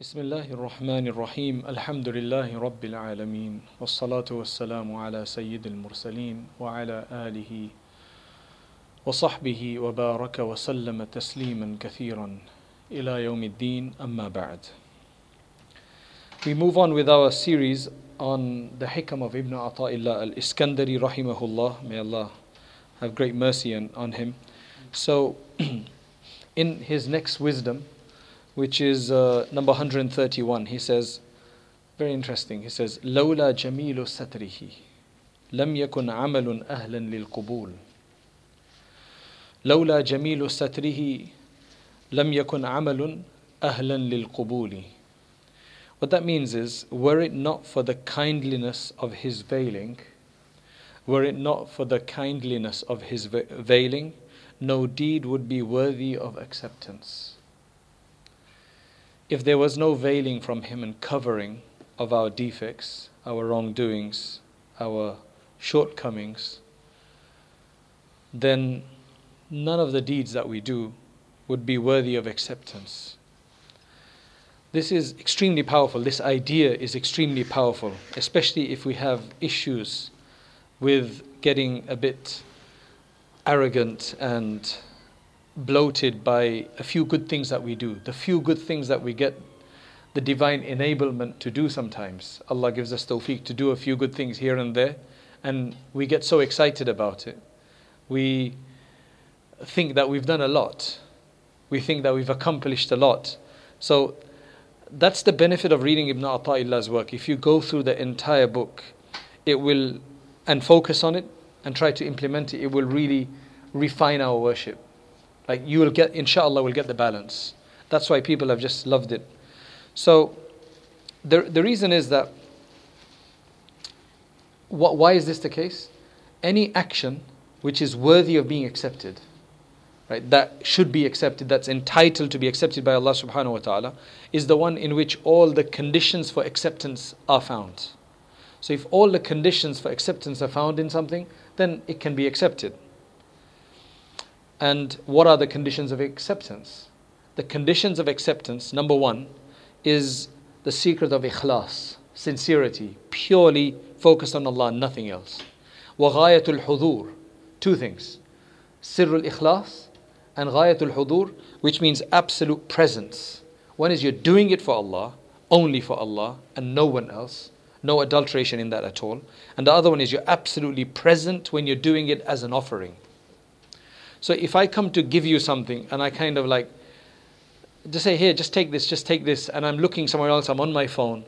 بسم الله الرحمن الرحيم الحمد لله رب العالمين والصلاة والسلام على سيد المرسلين وعلى آله وصحبه وبارك وسلم تسليما كثيرا إلى يوم الدين أما بعد We move on with our series on the hikam of Ibn Ata'illah al-Iskandari rahimahullah. May Allah have great mercy on, him. So, in his next wisdom, which is uh, number 131, he says, very interesting, he says, لولا جميل ستره لم يكن عمل أهلا للقبول لولا جميل ستره لم يكن عمل أهلا للقبول What that means is, were it not for the kindliness of his veiling, were it not for the kindliness of his veiling, no deed would be worthy of acceptance. If there was no veiling from him and covering of our defects, our wrongdoings, our shortcomings, then none of the deeds that we do would be worthy of acceptance. This is extremely powerful. This idea is extremely powerful, especially if we have issues with getting a bit arrogant and bloated by a few good things that we do. The few good things that we get the divine enablement to do sometimes. Allah gives us tawfiq to do a few good things here and there, and we get so excited about it. We think that we've done a lot. We think that we've accomplished a lot. So that's the benefit of reading Ibn Ata'illah's work. If you go through the entire book, it will, and focus on it and try to implement it, it will really refine our worship. Like you will get, inshallah, will get the balance. That's why people have just loved it. So, the, the reason is that, why is this the case? Any action which is worthy of being accepted, right, that should be accepted, that's entitled to be accepted by Allah subhanahu wa ta'ala, is the one in which all the conditions for acceptance are found. So if all the conditions for acceptance are found in something, then it can be accepted. And what are the conditions of acceptance? The conditions of acceptance, number one, is the secret of ikhlas, sincerity, purely focused on Allah, nothing else. وغاية الحضور, two things. سر الإخلاص and غاية الحضور, which means absolute presence. One is you're doing it for Allah, only for Allah, and no one else. No adulteration in that at all. And the other one is you're absolutely present when you're doing it as an offering. So if I come to give you something and I kind of like just say, here, just take this, just take this, and I'm looking somewhere else, I'm on my phone,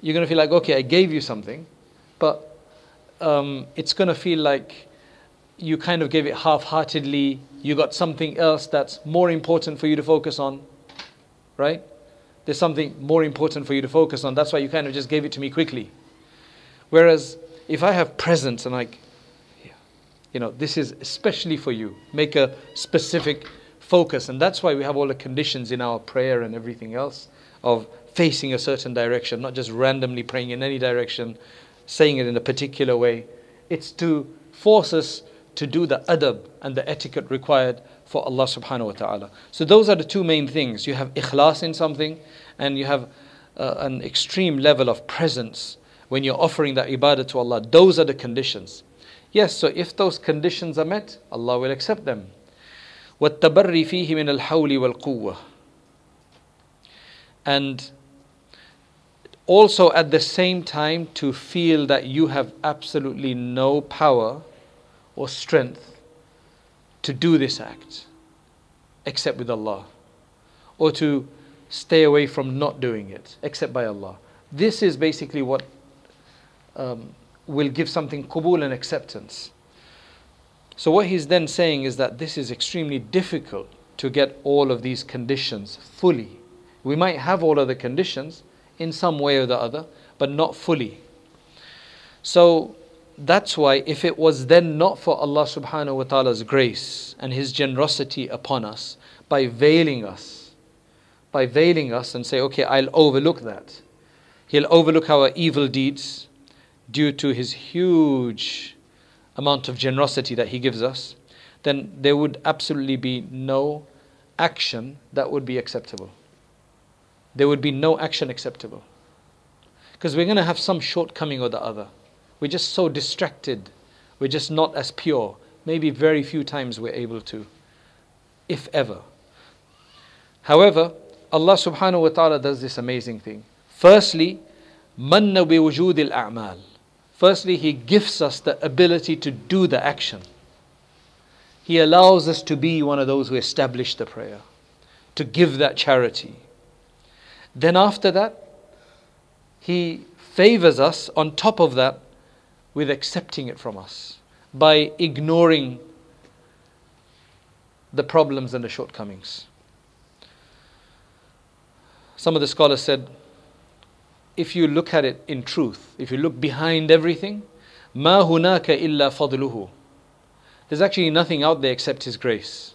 you're going to feel like, okay, I gave you something, but um, it's going to feel like you kind of gave it half heartedly, you got something else that's more important for you to focus on, right? There's something more important for you to focus on. That's why you kind of just gave it to me quickly. Whereas if I have presence and like, you know, this is especially for you, make a specific focus. And that's why we have all the conditions in our prayer and everything else of facing a certain direction, not just randomly praying in any direction, saying it in a particular way. It's to force us to do the adab and the etiquette required for Allah subhanahu wa ta'ala. So those are the two main things. You have ikhlas in something and you have uh, an extreme level of presence when you're offering that ibadah to Allah. Those are the conditions. Yes, so if those conditions are met, Allah will accept them. وَالتَّبَرِّ فِيهِ مِنَ الْحَوْلِ وَالْقُوَّةِ And also at the same time to feel that you have absolutely no power or strength to do this act except with Allah or to stay away from not doing it except by Allah. This is basically what um, will give something qubul and acceptance. So, what he's then saying is that this is extremely difficult to get all of these conditions fully. We might have all of the conditions in some way or the other, but not fully. So, that's why if it was then not for Allah subhanahu wa ta'ala's grace and His generosity upon us by veiling us, by veiling us and say, okay, I'll overlook that. He'll overlook our evil deeds due to His huge amount of generosity that He gives us, then there would absolutely be no action that would be acceptable. there would be no action acceptable. Because we're going to have some shortcoming or the other. We're just so distracted. We're just not as pure. Maybe very few times we're able to, if ever. However, Allah subhanahu wa ta'ala does this amazing thing. Firstly, manna bi wujud al Firstly, He gives us the ability to do the action. He allows us to be one of those who establish the prayer, to give that charity. Then after that, He favors us on top of that with accepting it from us by ignoring the problems and the shortcomings. Some of the scholars said, if you look at it in truth, if you look behind everything, ما هُناك إِلا فَضْلُهُ. There's actually nothing out there except His grace.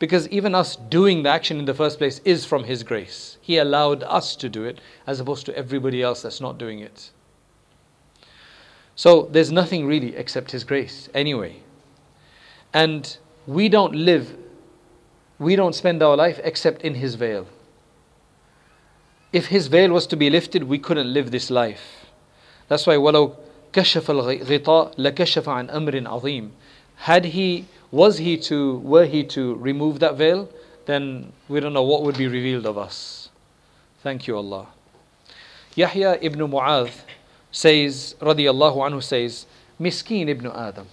Because even us doing the action in the first place is from His grace. He allowed us to do it as opposed to everybody else that's not doing it. So there's nothing really except His grace anyway. And we don't live, we don't spend our life except in His veil If His veil was to be lifted, we couldn't live this life. That's why وَلَوْ كشف الغطاء لكشف عن أمر عظيم. Had he, was he to, were he to remove that veil, then we don't know what would be revealed of us. Thank you, Allah. Yahya ibn Mu'adh says, radiallahu anhu says, Miskin ibn Adam.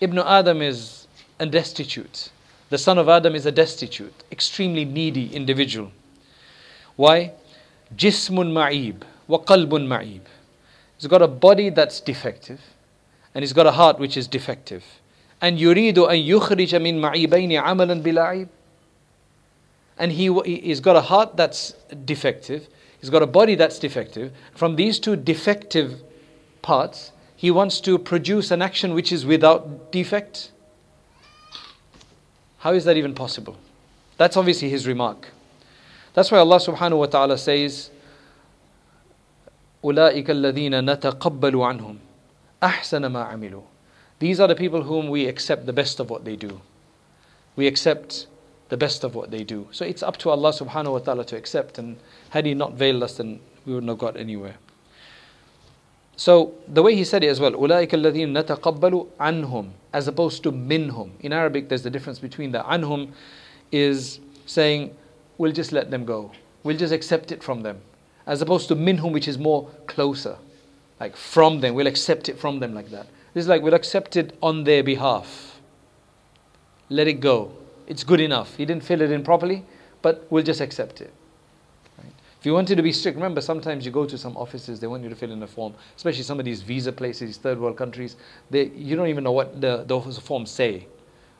Ibn Adam is a destitute. The son of Adam is a destitute, extremely needy individual. Why? Jismun ma'ib wa qalbun ma'ib. He's got a body that's defective and he's got a heart which is defective. And yuridu an yukhrija min ma'ibayni amalan bila'ib. And he, he's got a heart that's defective He's got a body that's defective. From these two defective parts, he wants to produce an action which is without defect. How is that even possible? That's obviously his remark. That's why Allah subhanahu wa ta'ala says, أولئك الذين نتقبل عنهم أحسن ما عملوا. These are the people whom we accept the best of what they do. We accept the best of what they do. So it's up to Allah subhanahu wa ta'ala to accept. And had He not veiled us, then we wouldn't have got anywhere. So the way he said it as well, أولئك الذين نتقبل عنهم as opposed to minhum. In Arabic, there's the difference between the anhum is saying, we'll just let them go. We'll just accept it from them. As opposed to minhum, which is more closer. Like from them. We'll accept it from them like that. This is like we'll accept it on their behalf. Let it go. It's good enough. He didn't fill it in properly, but we'll just accept it. If you wanted to be strict, remember sometimes you go to some offices, they want you to fill in a form, especially some of these visa places, these third world countries, they, you don't even know what the, those forms say.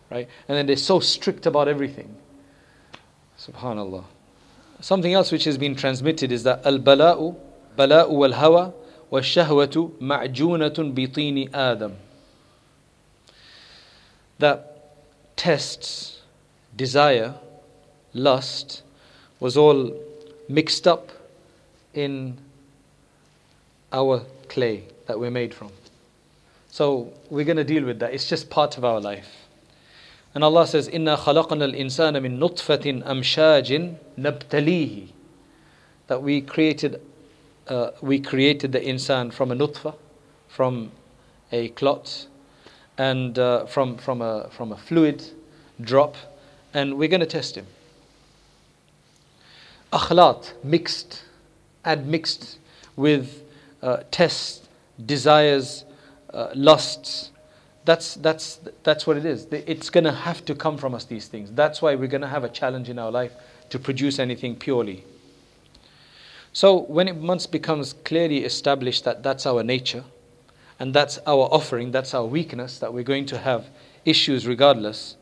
Right? And then they're so strict about everything. Subhanallah. Something else which has been transmitted is that al-bala'u bala'u wal-hawa wa-shahwatu ma'junatun bitini Adam. That tests desire, lust, was all mixed up in our clay that we're made from. So we're going to deal with that. It's just part of our life. And Allah says, "Inna khalaqna al-insana min nutfatin amshajin nabtalihi." That we created, uh, we created the insan from a nutfa, from a clot, and uh, from from a from a fluid drop, and we're going to test him. Akhlat, mixed, admixed with uh, tests, desires, uh, lusts. That's, that's, that's what it is. It's going to have to come from us, these things. That's why we're going to have a challenge in our life to produce anything purely. So, when it once becomes clearly established that that's our nature, and that's our offering, that's our weakness, that we're going to have issues regardless,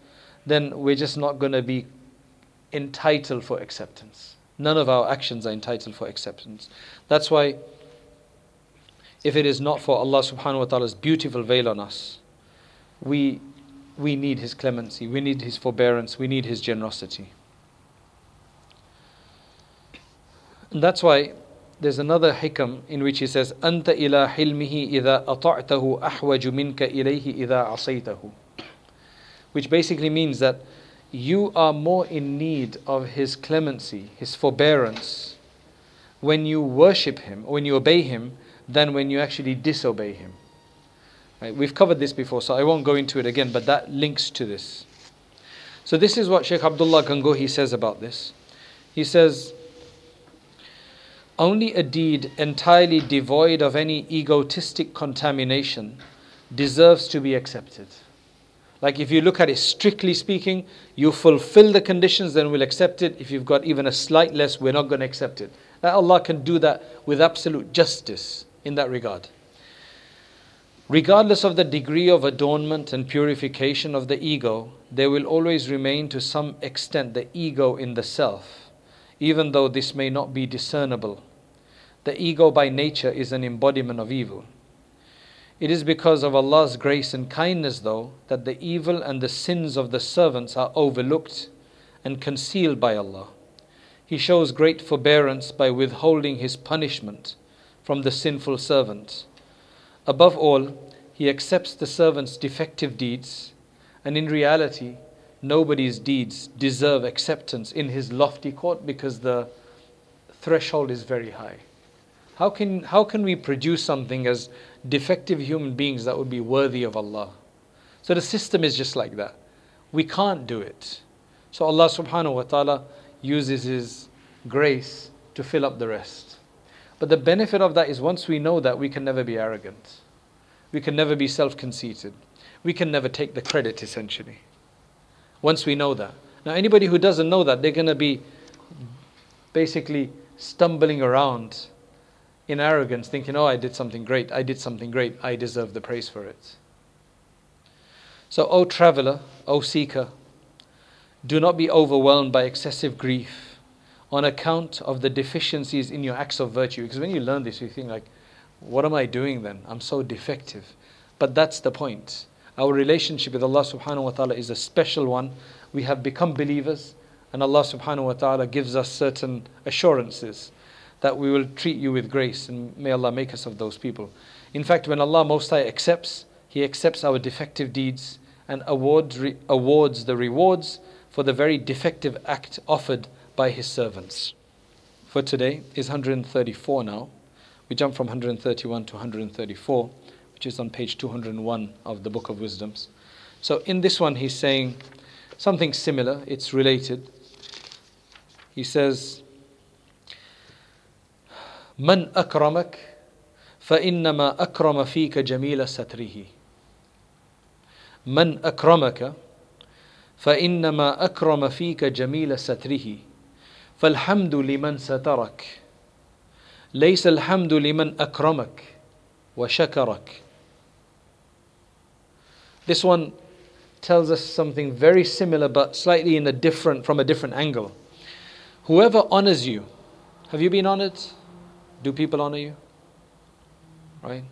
then we're just not going to be entitled for acceptance. None of our actions are entitled for acceptance. That's why, if it is not for Allah subhanahu wa ta'ala's beautiful veil on us, we, we need His clemency, we need His forbearance, we need His generosity. And that's why there's another hikam in which he says, أنت إلى حلمه إذا أطعته أحوج منك إليه إذا عصيته which basically means that you are more in need of His clemency, His forbearance, when you worship Him, or when you obey Him, than when you actually disobey Him. Right? We've covered this before, so I won't go into it again, but that links to this. So, this is what Sheikh Abdullah Gangohi says about this. He says, Only a deed entirely devoid of any egotistic contamination deserves to be accepted. Like if you look at it strictly speaking, you fulfill the conditions, then we'll accept it. If you've got even a slight less, we're not going to accept it. That Allah can do that with absolute justice in that regard. Regardless of the degree of adornment and purification of the ego, there will always remain to some extent the ego in the self, even though this may not be discernible. The ego by nature is an embodiment of evil. It is because of Allah's grace and kindness, though, that the evil and the sins of the servants are overlooked and concealed by Allah. He shows great forbearance by withholding His punishment from the sinful servant. Above all, He accepts the servant's defective deeds, and in reality, nobody's deeds deserve acceptance in His lofty court because the threshold is very high. How can, how can we produce something as defective human beings that would be worthy of Allah. So the system is just like that. We can't do it. So Allah subhanahu wa ta'ala uses His grace to fill up the rest. But the benefit of that is once we know that, we can never be arrogant. We can never be self conceited. We can never take the credit, essentially. Once we know that. Now, anybody who doesn't know that, they're going to be basically stumbling around in arrogance, thinking, oh, I did something great, I did something great, I deserve the praise for it. So, O traveler, O seeker, do not be overwhelmed by excessive grief on account of the deficiencies in your acts of virtue. Because when you learn this, you think, like, what am I doing then? I'm so defective. But that's the point. Our relationship with Allah subhanahu wa ta'ala is a special one. We have become believers, and Allah subhanahu wa ta'ala gives us certain assurances that we will treat you with grace, and may Allah make us of those people. In fact, when Allah Most High accepts, He accepts our defective deeds and awards, re- awards the rewards for the very defective act offered by His servants. For today is 134 now. We jump from 131 to 134, which is on page 201 of the Book of Wisdoms. So in this one, he's saying something similar, it's related. He says, من أكرمك فإنما أكرم فيك جميل ستره من أكرمك فإنما أكرم فيك جميل ستره فالحمد لمن سترك ليس الحمد لمن أكرمك وشكرك This one tells us something very similar but slightly in a different from a different angle. Whoever honors you, have you been honored? Do people honor you? Right?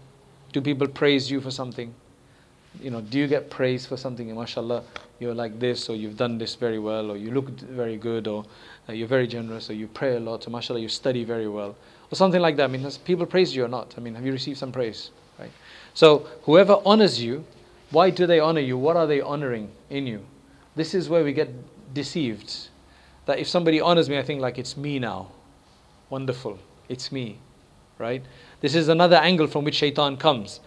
Do people praise you for something? You know, do you get praise for something? MashaAllah, you're like this, or you've done this very well, or you look very good, or uh, you're very generous, or you pray a lot, or MashaAllah, you study very well, or something like that. I mean, people praise you or not? I mean, have you received some praise? Right? So, whoever honors you, why do they honor you? What are they honoring in you? This is where we get deceived. That if somebody honors me, I think like it's me now. Wonderful it's me. Right? This is another angle from which shaitan comes.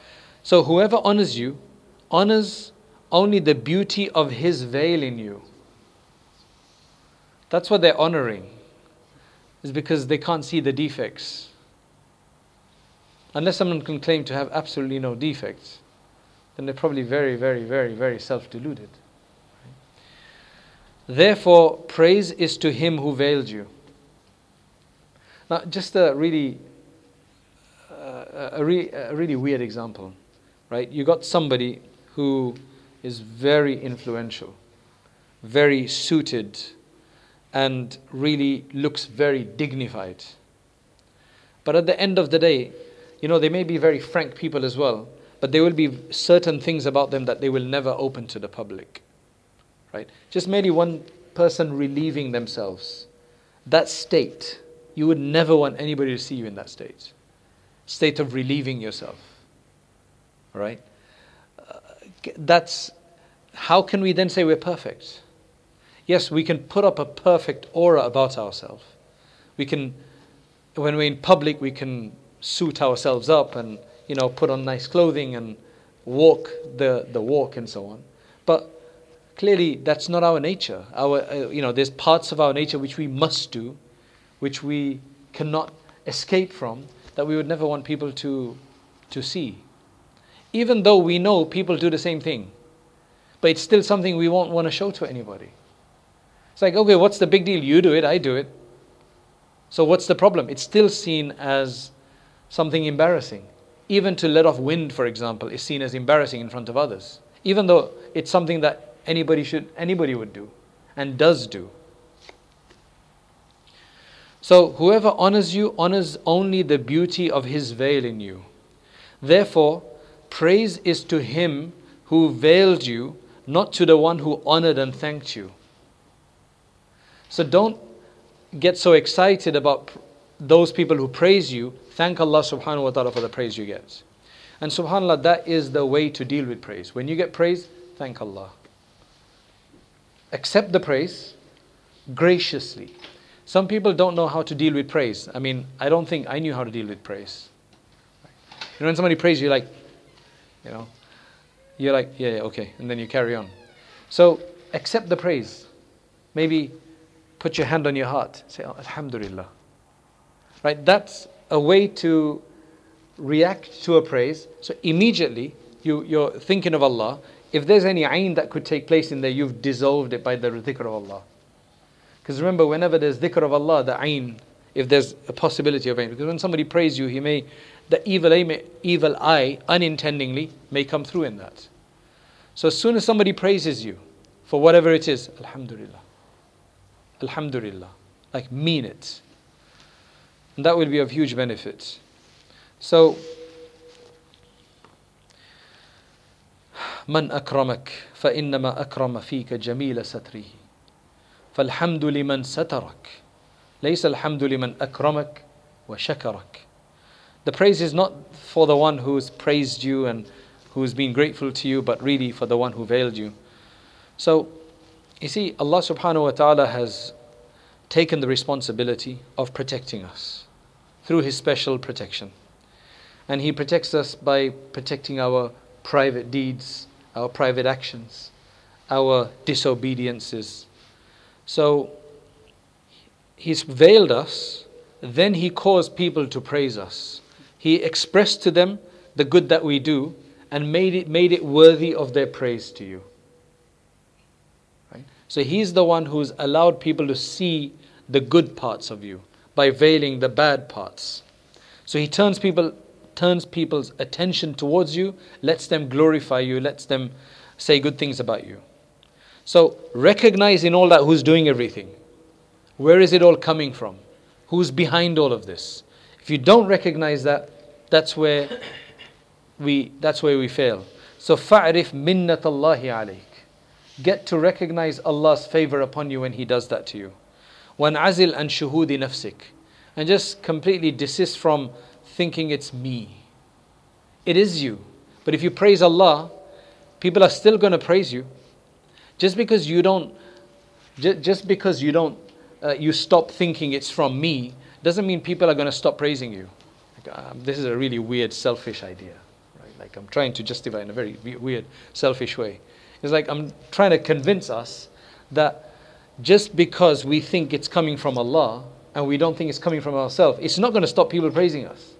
So whoever honors you, honors only the beauty of his veil in you. That's what they're honoring. Is because they can't see the defects. Unless someone can claim to have absolutely no defects, then they're probably very, very, very, very self deluded. Therefore, praise is to him who veiled you. Now, just a really, uh, a, re- a really weird example, right? You got somebody who is very influential, very suited, and really looks very dignified. But at the end of the day, you know, they may be very frank people as well, but there will be certain things about them that they will never open to the public. Right? Just merely one person relieving themselves. That state you would never want anybody to see you in that state. State of relieving yourself. Right? That's how can we then say we're perfect? Yes, we can put up a perfect aura about ourselves. We can, when we're in public, we can suit ourselves up and, you know, put on nice clothing and walk the, the walk and so on. But clearly, that's not our nature. Our, uh, you know, there's parts of our nature which we must do, which we cannot escape from, that we would never want people to, to see. Even though we know people do the same thing, but it's still something we won't want to show to anybody. It's like, okay, what's the big deal? You do it, I do it. So what's the problem? It's still seen as something embarrassing. Even to let off wind, for example, is seen as embarrassing in front of others. Even though it's something that anybody should anybody would do and does do. So whoever honors you honors only the beauty of his veil in you. Therefore, praise is to him who veiled you, not to the one who honored and thanked you. So don't get so excited about those people who praise you. Thank Allah subhanahu wa ta'ala for the praise you get. And subhanAllah, that is the way to deal with praise. When you get praise, thank Allah. Accept the praise graciously. Some people don't know how to deal with praise. I mean, I don't think I knew how to deal with praise. You know, when somebody praises you, like, you know, you're like, yeah, yeah, okay, and then you carry on. So accept the praise. Maybe put your hand on your heart, say, oh, Alhamdulillah. Right? That's a way to react to a praise. So immediately you, you're thinking of Allah. If there's any ayn that could take place in there, you've dissolved it by the dhikr of Allah. Because remember, whenever there's dhikr of Allah, the ayn, if there's a possibility of ayn, because when somebody praise you, he may, the evil eye, may, evil eye unintendingly may come through in that. So as soon as somebody praises you for whatever it is, Alhamdulillah. Alhamdulillah. Like mean it. And that will be of huge benefit. So, من أكرمك فإنما أكرم فيك جميل ستره فالحمد لمن سترك ليس الحمد لمن أكرمك وشكرك the praise is not for the one who's praised you and who's been grateful to you, but really for the one who veiled you. So you see, Allah subhanahu wa ta'ala has taken the responsibility of protecting us through His special protection. And He protects us by protecting our private deeds, our private actions, our disobediences. So He's veiled us, then He caused people to praise us. He expressed to them the good that we do and made it, made it worthy of their praise to you. So he's the one who's allowed people to see the good parts of you by veiling the bad parts. So he turns people turns people's attention towards you, lets them glorify you, lets them say good things about you. So recognize in all that who's doing everything. Where is it all coming from? Who's behind all of this? If you don't recognize that, that's where we, that's where we fail. So fa'rif minnatallahi alayk. Get to recognize Allah's favor upon you when He does that to you. when azil and shuhudi nafsik. And just completely desist from thinking it's me. It is you. But if you praise Allah, people are still going to praise you. Just because you don't, just because you don't, uh, you stop thinking it's from me, doesn't mean people are going to stop praising you. Um, this is a really weird, selfish idea. Right? Like I'm trying to justify in a very weird, selfish way. It's like I'm trying to convince us that just because we think it's coming from Allah and we don't think it's coming from ourselves, it's not going to stop people praising us.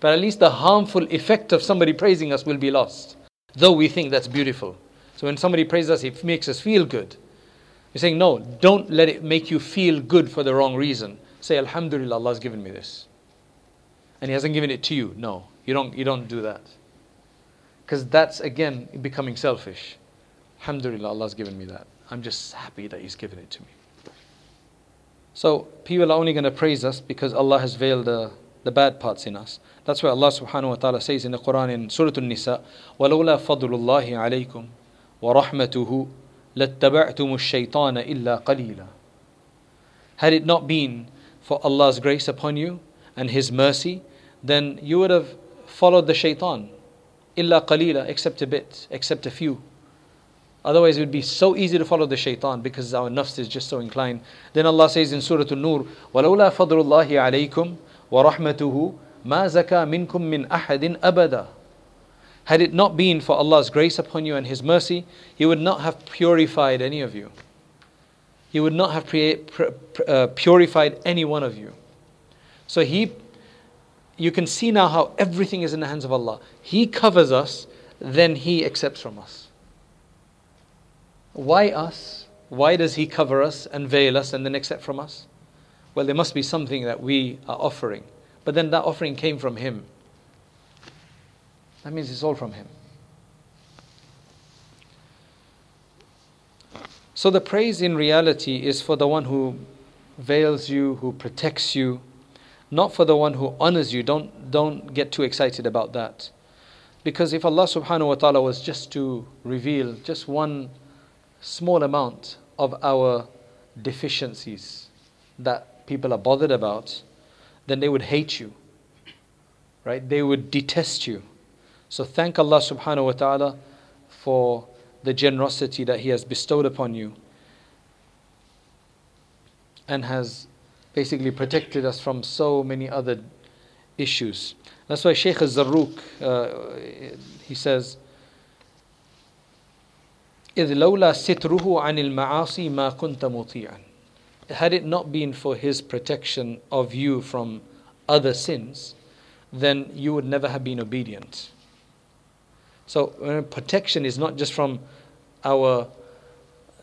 But at least the harmful effect of somebody praising us will be lost, though we think that's beautiful. So when somebody praises us, it makes us feel good. You're saying, no, don't let it make you feel good for the wrong reason. Say, Alhamdulillah, Allah has given me this And He hasn't given it to you. No, you don't, you don't do that. Because that's, again, becoming selfish. Alhamdulillah, Allah's given me that. I'm just happy that He's given it to me. So people are only going to praise us because Allah has veiled the, the bad parts in us. That's why Allah subhanahu wa ta'ala says in the Quran in Surah An-Nisa, وَلَوْلَا فَضْلُ اللَّهِ عَلَيْكُمْ وَرَحْمَتُهُ لَاتَّبَعْتُمُ الشَّيْطَانَ إِلَّا قَلِيلًا Had it not been for Allah's grace upon you and His mercy, then you would have followed the shaitan. إِلَّا قَلِيلًا Except a bit, except a few. Otherwise, it would be so easy to follow the shaitan because our nafs is just so inclined. Then Allah says in Surah An-Nur, وَلَوْلَا فَضْلُ اللَّهِ عَلَيْكُمْ وَرَحْمَتُهُ مَا زَكَى مِنْكُم مِّنْ أَحَدٍ أَبَدًا Had it not been for Allah's grace upon you and His mercy, He would not have purified any of you. He would not have uh, purified any one of you. So He, you can see now how everything is in the hands of Allah. He covers us, then He accepts from us. Why us? Why does He cover us and veil us and then accept from us? Well, there must be something that we are offering. But then that offering came from Him. That means it's all from Him. So the praise in reality is for the one who veils you, who protects you, not for the one who honors you. Don't, don't get too excited about that. Because if Allah subhanahu wa ta'ala was just to reveal just one small amount of our deficiencies that people are bothered about, then they would hate you. Right? They would detest you. So thank Allah subhanahu wa ta'ala for the generosity that He has bestowed upon you and has basically protected us from so many other issues. That's why Shaykh al-Zarruq, uh, he says, إذ لولا ستره عن المعاصي ما كنت مطيعا Had it not been for his protection of you from other sins, then you would never have been obedient. So uh, protection is not just from our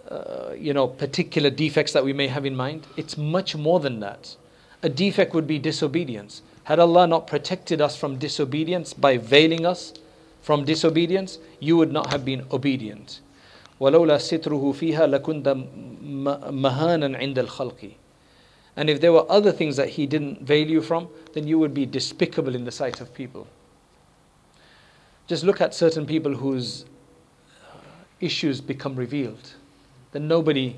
uh, you know particular defects that we may have in mind. It's much more than that. A defect would be disobedience. Had Allah not protected us from disobedience by veiling us from disobedience, you would not have been obedient. ولولا ستره فيها لكنت مهانا عند الخلق and if there were other things that he didn't veil you from then you would be despicable in the sight of people just look at certain people whose issues become revealed then nobody,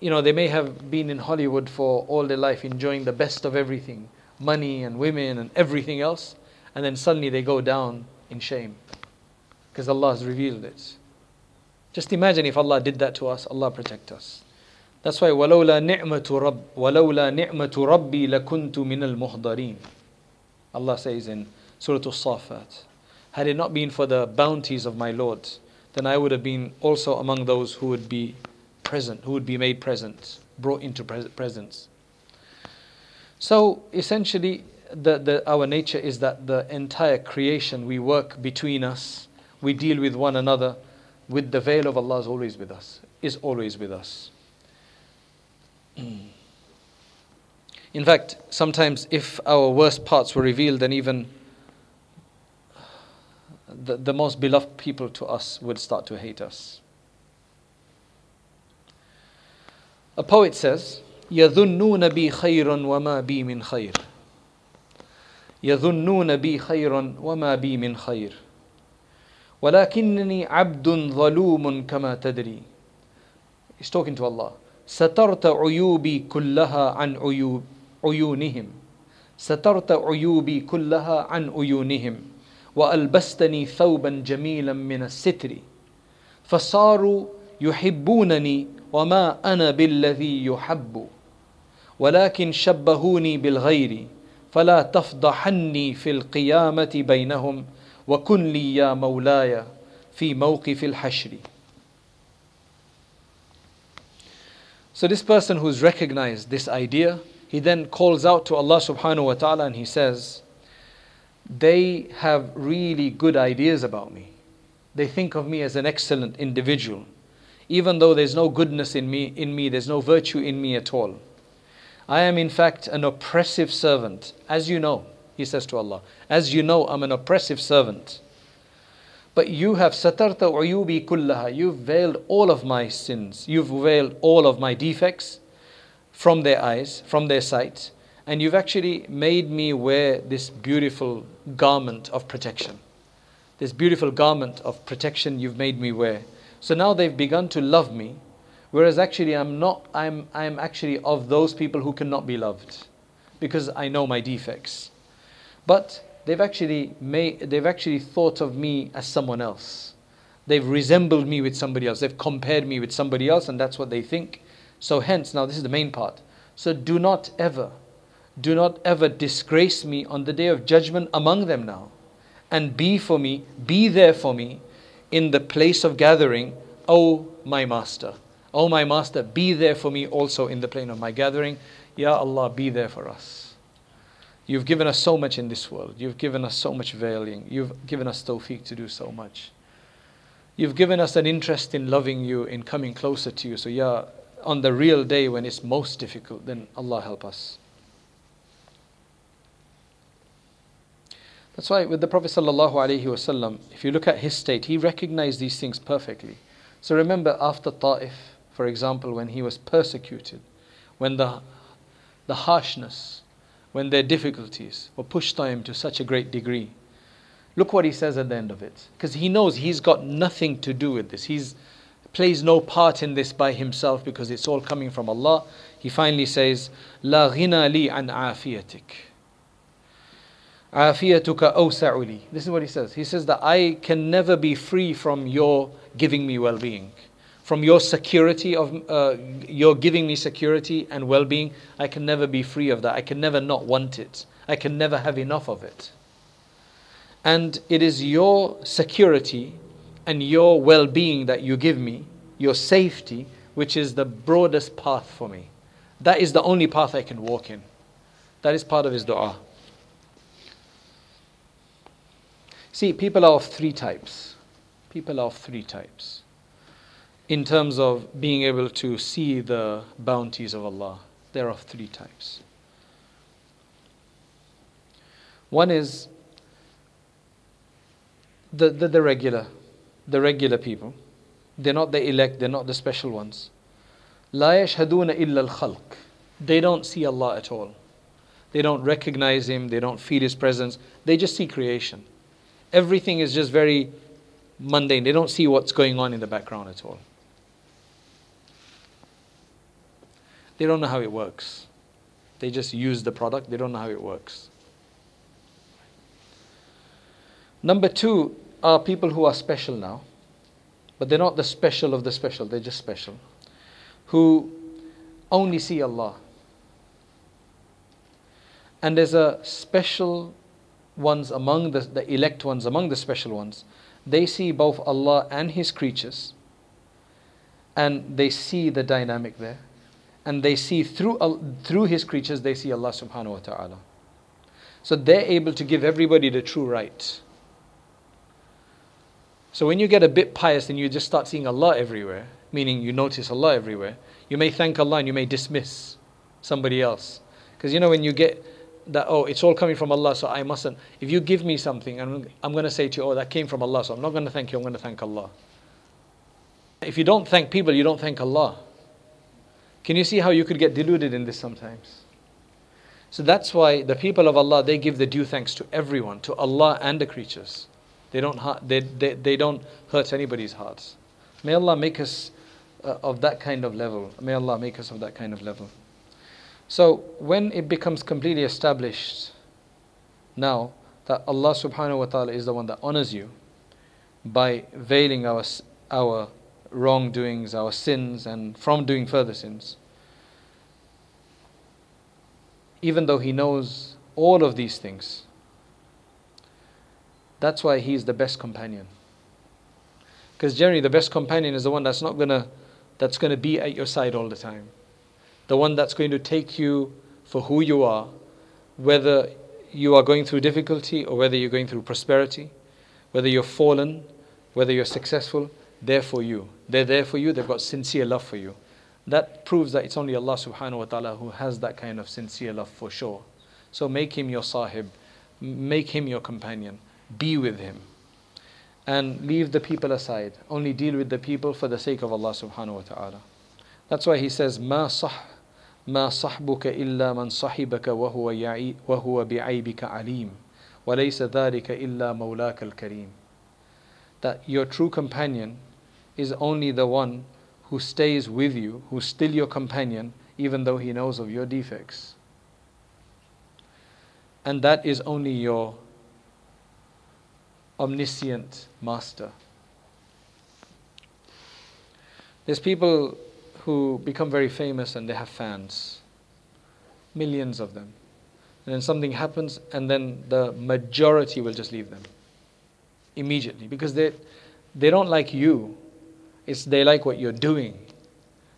you know, they may have been in Hollywood for all their life enjoying the best of everything money and women and everything else, and then suddenly they go down in shame because Allah has revealed it. Just imagine if Allah did that to us, Allah protect us. That's why وَلَوْلَا نِعْمَةُ رَبِّي لَكُنْتُ مِنَ الْمُحْضَرِينَ Allah says in Surah Al-Safat, had it not been for the bounties of my Lord, then I would have been also among those who would be present, who would be made present, brought into presence. So essentially, the, the, our nature is that the entire creation, we work between us, we deal with one another, with the veil of Allah is always with us, is always with us. In fact, sometimes if our worst parts were revealed, then even the, the most beloved people to us would start to hate us. A poet says, يظنون بي خيرا وما بي من خير يظنون بي خيرا وما بي من خير ولكنني عبد ظلوم كما تدري He's talking to Allah سترت عيوبي كلها عن عيوب عيونهم سترت عيوبي كلها عن عيونهم وألبستني ثوبا جميلا من الستر فصاروا يحبونني وما أنا بالذي يحب ولكن شبهوني بالغير فلا تفضحني في القيامة بينهم وكن لي يا مولاي في موقف الحشر. So this person who's recognized this idea, he then calls out to Allah subhanahu wa ta'ala and he says, They have really good ideas about me. They think of me as an excellent individual. Even though there's no goodness in me, in me, there's no virtue in me at all. I am in fact an oppressive servant, as you know. He says to Allah, As you know, I'm an oppressive servant. But you have satarta uyubi kullaha. You've veiled all of my sins. You've veiled all of my defects from their eyes, from their sight. And you've actually made me wear this beautiful garment of protection. This beautiful garment of protection you've made me wear. So now they've begun to love me, whereas actually I'm not, I'm, I'm actually of those people who cannot be loved because I know my defects. But they've actually made, they've actually thought of me as someone else. They've resembled me with somebody else. They've compared me with somebody else, and that's what they think. So, hence, now this is the main part. So, do not ever, do not ever disgrace me on the day of judgment among them now. And be for me, be there for me in the place of gathering, O my master. O my master, be there for me also in the plane of my gathering. Ya Allah, be there for us. You've given us so much in this world. You've given us so much veiling. You've given us tawfiq to do so much. You've given us an interest in loving you, in coming closer to you. So, yeah, on the real day when it's most difficult, then Allah help us. That's why with the Prophet ﷺ, if you look at his state, he recognized these things perfectly. So remember after Ta'if, for example, when he was persecuted, when the, the harshness, when their difficulties were pushed on him to such a great degree, look what he says at the end of it. Because he knows he's got nothing to do with this. He plays no part in this by himself because it's all coming from Allah. He finally says, La ghina li an afiyatik. عافيتك أوسع لي. This is what he says. He says that I can never be free from your giving me well-being. From your security of uh, your giving me security and well-being, I can never be free of that. I can never not want it. I can never have enough of it. And it is your security and your well being that you give me, your safety, which is the broadest path for me. That is the only path I can walk in. That is part of his dua. See, people are of three types. People are of three types in terms of being able to see the bounties of Allah. they are of three types. One is the, the, the, regular, the regular people. They're not the elect, they're not the special ones. La illa al-khalq. They don't see Allah at all. They don't recognize Him, they don't feel His presence, they just see creation. Everything is just very mundane. They don't see what's going on in the background at all. They don't know how it works. They just use the product, they don't know how it works. Number two are people who are special now, but they're not the special of the special, they're just special, who only see Allah. And there's a special ones among the, the elect ones, among the special ones. They see both Allah and His creatures, and they see the dynamic there. And they see through, uh, through His creatures, they see Allah subhanahu wa ta'ala. So they're able to give everybody the true right so when you get a bit pious and you just start seeing Allah everywhere, meaning you notice Allah everywhere, you may thank Allah and you may dismiss somebody else. Because you know when you get that, oh, it's all coming from Allah, so I mustn't. If you give me something, I'm, I'm going to say to you, oh, that came from Allah, so I'm not going to thank you, I'm going to thank Allah. If you don't thank people, you don't thank Allah. Can you see how you could get deluded in this sometimes? So that's why the people of Allah, they give the due thanks to everyone, to Allah and the creatures. They don't, they, they, they don't hurt anybody's hearts. May Allah make us uh, of that kind of level. May Allah make us of that kind of level. So when it becomes completely established now that Allah subhanahu wa ta'ala is the one that honors you by veiling our, our wrongdoings, our sins, and from doing further sins, even though He knows all of these things, that's why he is the best companion. Because generally the best companion is the one that's not gonna that's gonna be at your side all the time the one that's going to take you for who you are, whether you are going through difficulty or whether you're going through prosperity, whether you're fallen, whether you're successful, they're for you. They're there for you, they've got sincere love for you. That proves that it's only Allah subhanahu wa ta'ala who has that kind of sincere love for sure. So make him your sahib, make him your companion, be with him. And leave the people aside. Only deal with the people for the sake of Allah subhanahu wa ta'ala. That's why he says, Ma sah ما صحبك إلا من صحبك وهو يعي وهو بعيبك عليم وليس ذلك إلا مولاك الكريم. That your true companion is only the one who stays with you, who's still your companion, even though he knows of your defects. And that is only your omniscient master. There's people who become very famous and they have fans, millions of them. And then something happens, and then the majority will just leave them immediately because they, they don't like you. It's they like what you're doing.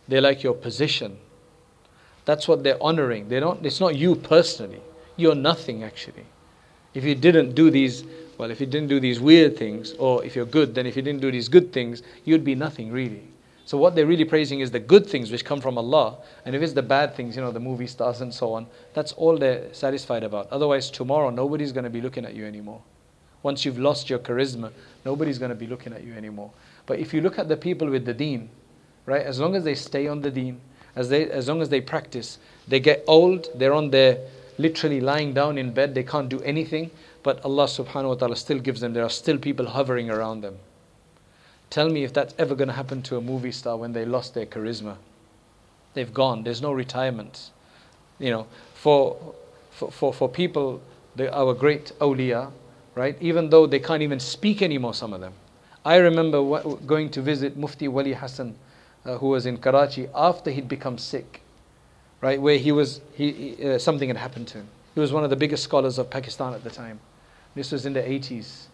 They like your position. That's what they're honoring. They don't, it's not you personally. You're nothing actually. If you didn't do these, well, if you didn't do these weird things, or if you're good, then if you didn't do these good things, you'd be nothing really. So what they're really praising is the good things which come from Allah. And if it's the bad things, you know, the movie stars and so on, that's all they're satisfied about. Otherwise, tomorrow, nobody's going to be looking at you anymore. Once you've lost your charisma, nobody's going to be looking at you anymore. But if you look at the people with the deen, right, as long as they stay on the deen, as, they, as long as they practice, they get old, they're on their, literally lying down in bed, they can't do anything, but Allah subhanahu wa ta'ala still gives them, there are still people hovering around them. Tell me if that's ever going to happen to a movie star when they lost their charisma. They've gone. There's no retirement. You know, for, for, for, for people, the, our great awliya, right, even though they can't even speak anymore, some of them. I remember going to visit Mufti Wali Hassan, uh, who was in Karachi, after he'd become sick, right, where he was, he, uh, something had happened to him. He was one of the biggest scholars of Pakistan at the time. This was in the 80s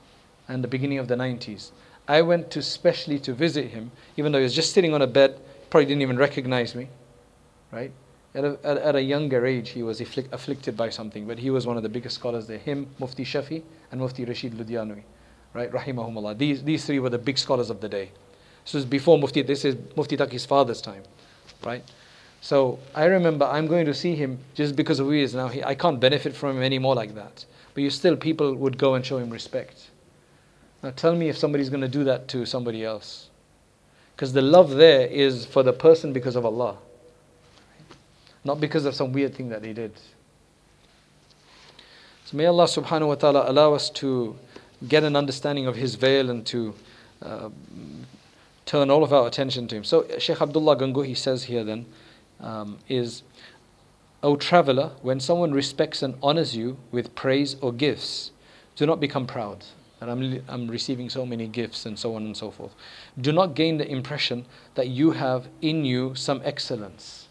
and the beginning of the 90s. I went to specially to visit him, even though he was just sitting on a bed, probably didn't even recognize me, right? At a, at, at a younger age, he was afflict, afflicted by something, but he was one of the biggest scholars there. Him, Mufti Shafi, and Mufti Rashid Ludhianwi, right? Rahimahumullah. These, these three were the big scholars of the day. This was before Mufti, this is Mufti Taqi's father's time, right? So I remember I'm going to see him just because of who he is now. He, I can't benefit from him anymore like that. But you still, people would go and show him respect. Now tell me if somebody's going to do that to somebody else. Because the love there is for the person because of Allah, not because of some weird thing that they did. So may Allah subhanahu wa ta'ala allow us to get an understanding of His veil and to uh, turn all of our attention to Him. So Sheikh Abdullah Gangohi says here then um, is, O traveler, when someone respects and honors you with praise or gifts, do not become proud and I'm, I'm receiving so many gifts and so on and so forth. Do not gain the impression that you have in you some excellence.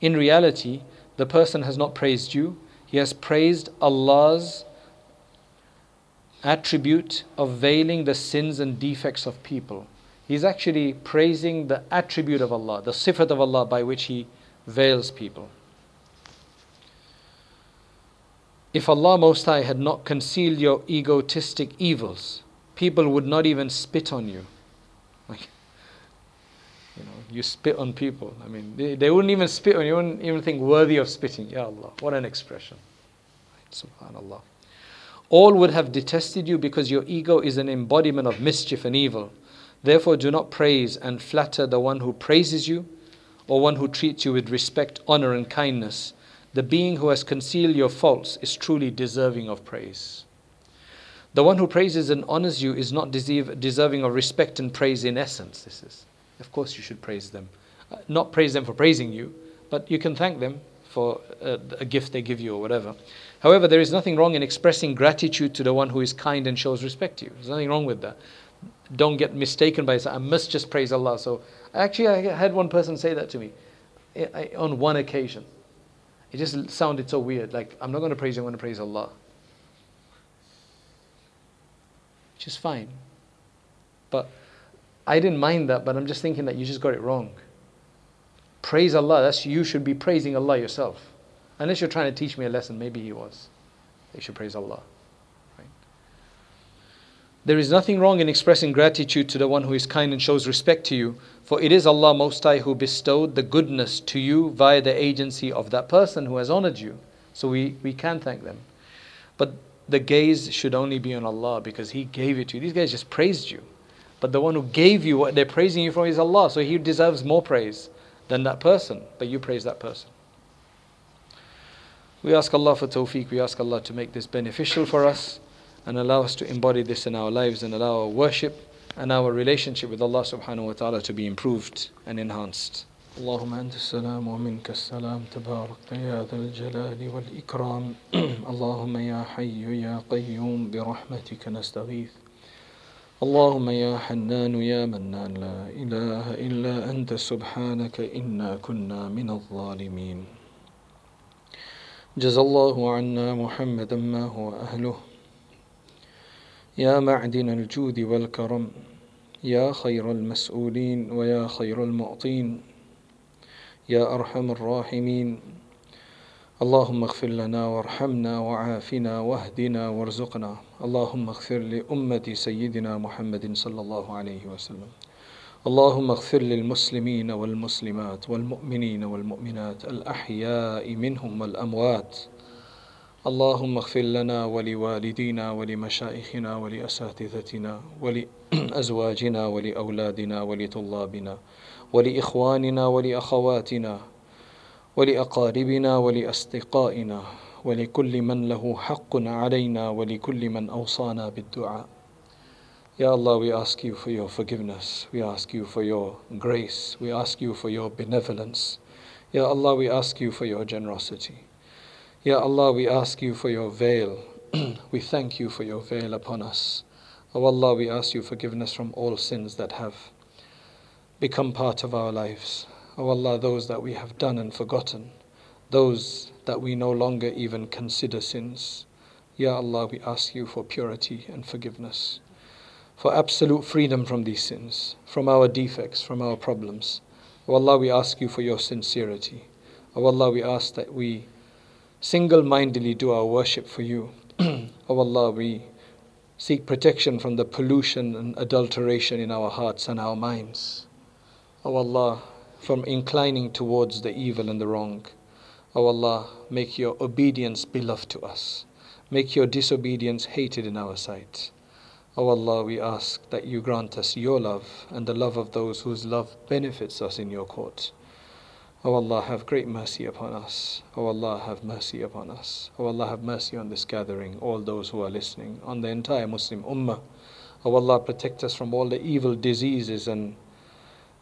In reality, the person has not praised you, he has praised Allah's attribute of veiling the sins and defects of people. He's actually praising the attribute of Allah, the sifat of Allah by which He veils people. If Allah Most High had not concealed your egotistic evils, people would not even spit on you. Like, you know, you spit on people. I mean, they, they wouldn't even spit on you, wouldn't even think worthy of spitting. Ya Allah, what an expression. Subhanallah. All would have detested you because your ego is an embodiment of mischief and evil. Therefore, do not praise and flatter the one who praises you or one who treats you with respect, honor, and kindness the being who has concealed your faults is truly deserving of praise. The one who praises and honors you is not deserving of respect and praise in essence. This is, of course, you should praise them. Uh, not praise them for praising you, but you can thank them for uh, a gift they give you or whatever. However, there is nothing wrong in expressing gratitude to the one who is kind and shows respect to you. There's nothing wrong with that. Don't get mistaken by I must just praise Allah. So, actually, I had one person say that to me eh, on one occasion. It just sounded so weird. Like, I'm not going to praise you, I'm going to praise Allah. Which is fine. But I didn't mind that, but I'm just thinking that you just got it wrong. Praise Allah. That's you should be praising Allah yourself. Unless you're trying to teach me a lesson, maybe he was. You should praise Allah. There is nothing wrong in expressing gratitude to the one who is kind and shows respect to you, for it is Allah Most High who bestowed the goodness to you via the agency of that person who has honored you. So we, we can thank them. But the gaze should only be on Allah because He gave it to you. These guys just praised you. But the one who gave you what they're praising you for is Allah. So He deserves more praise than that person. But you praise that person. We ask Allah for tawfiq. We ask Allah to make this beneficial for us and allow us to embody this in our lives and allow our worship and our relationship with Allah subhanahu wa ta'ala to be improved and enhanced. اللهم أنت السلام ومنك السلام تبارك يا ذا الجلال والإكرام اللهم يا حي يا قيوم برحمتك نستغيث اللهم يا حنان يا منان لا إله إلا أنت سبحانك إنا كنا من الظالمين جزى الله عنا محمدا ما هو أهله يا معدن الجود والكرم يا خير المسؤولين ويا خير المعطين يا أرحم الراحمين. اللهم اغفر لنا وارحمنا وعافنا واهدنا وارزقنا. اللهم اغفر لأمة سيدنا محمد صلى الله عليه وسلم. اللهم اغفر للمسلمين والمسلمات والمؤمنين والمؤمنات الأحياء منهم والأموات. اللهم اغفر لنا ولوالدينا ولمشايخنا ولأساتذتنا ولأزواجنا ولأولادنا ولطلابنا ولإخواننا ولأخواتنا ولأقاربنا ولأصدقائنا ولكل من له حق علينا ولكل من أوصانا بالدعاء Ya Allah, we ask you for your forgiveness. We ask you for your grace. We ask you for your benevolence. Ya Allah, we ask you for your generosity. Ya Allah, we ask you for your veil. we thank you for your veil upon us. O oh Allah, we ask you forgiveness from all sins that have become part of our lives. O oh Allah, those that we have done and forgotten, those that we no longer even consider sins. Ya Allah, we ask you for purity and forgiveness, for absolute freedom from these sins, from our defects, from our problems. O oh Allah, we ask you for your sincerity. O Allah, we ask that we single mindedly do our worship for you. o oh Allah, we seek protection from the pollution and adulteration in our hearts and our minds. O Allah, from inclining towards the evil and the wrong. O Allah, make your obedience beloved to us. Make your disobedience hated in our sight. O Allah, we ask that you grant us your love and the love of those whose love benefits us in your court. O Allah, have great mercy upon us. O Allah, have mercy upon us. O Allah, have mercy on this gathering, all those who are listening, on the entire Muslim Ummah. O Allah, protect us from all the evil diseases and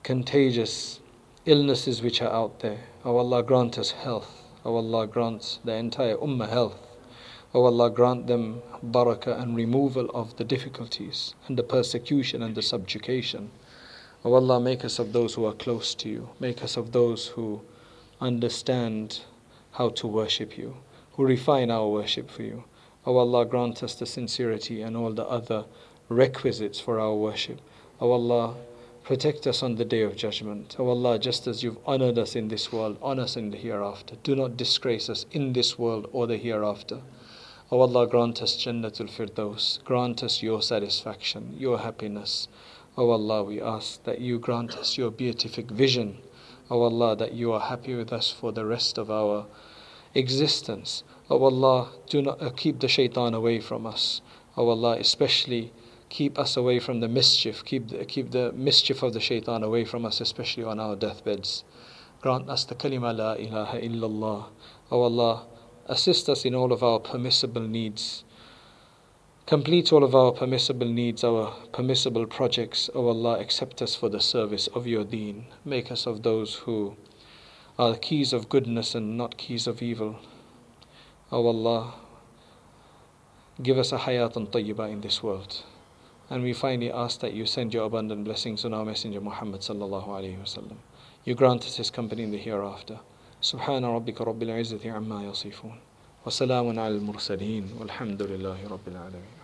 contagious illnesses which are out there. O Allah, grant us health. O Allah, grant the entire Ummah health. O Allah, grant them barakah and removal of the difficulties and the persecution and the subjugation. O Allah, make us of those who are close to you. Make us of those who understand how to worship you, who refine our worship for you. O Allah, grant us the sincerity and all the other requisites for our worship. O Allah, Protect us on the day of judgment. O oh Allah, just as you've honored us in this world, honor us in the hereafter. Do not disgrace us in this world or the hereafter. O oh Allah, grant us Jannatul Firdaus. Grant us your satisfaction, your happiness. O oh Allah, we ask that you grant us your beatific vision. O Allah, that you are happy with us for the rest of our existence. O Allah, do not uh, keep the shaitan away from us. O Allah, especially keep us away from the mischief, keep the, keep the mischief of the shaitan away from us, especially on our deathbeds. Grant us the kalima la ilaha illallah. O Allah, assist us in all of our permissible needs. Complete all of our permissible needs, our permissible projects. O Allah, accept us for the service of your deen. Make us of those who are keys of goodness and not keys of evil. O Allah, give us a hayatan tayyibah in this world. And we finally ask that you send your abundant blessings on our Messenger Muhammad sallallahu alayhi wasallam. You grant us his company in the hereafter. سبحان ربك رب العزة عما يصفون وسلام على المرسلين والحمد لله رب العالمين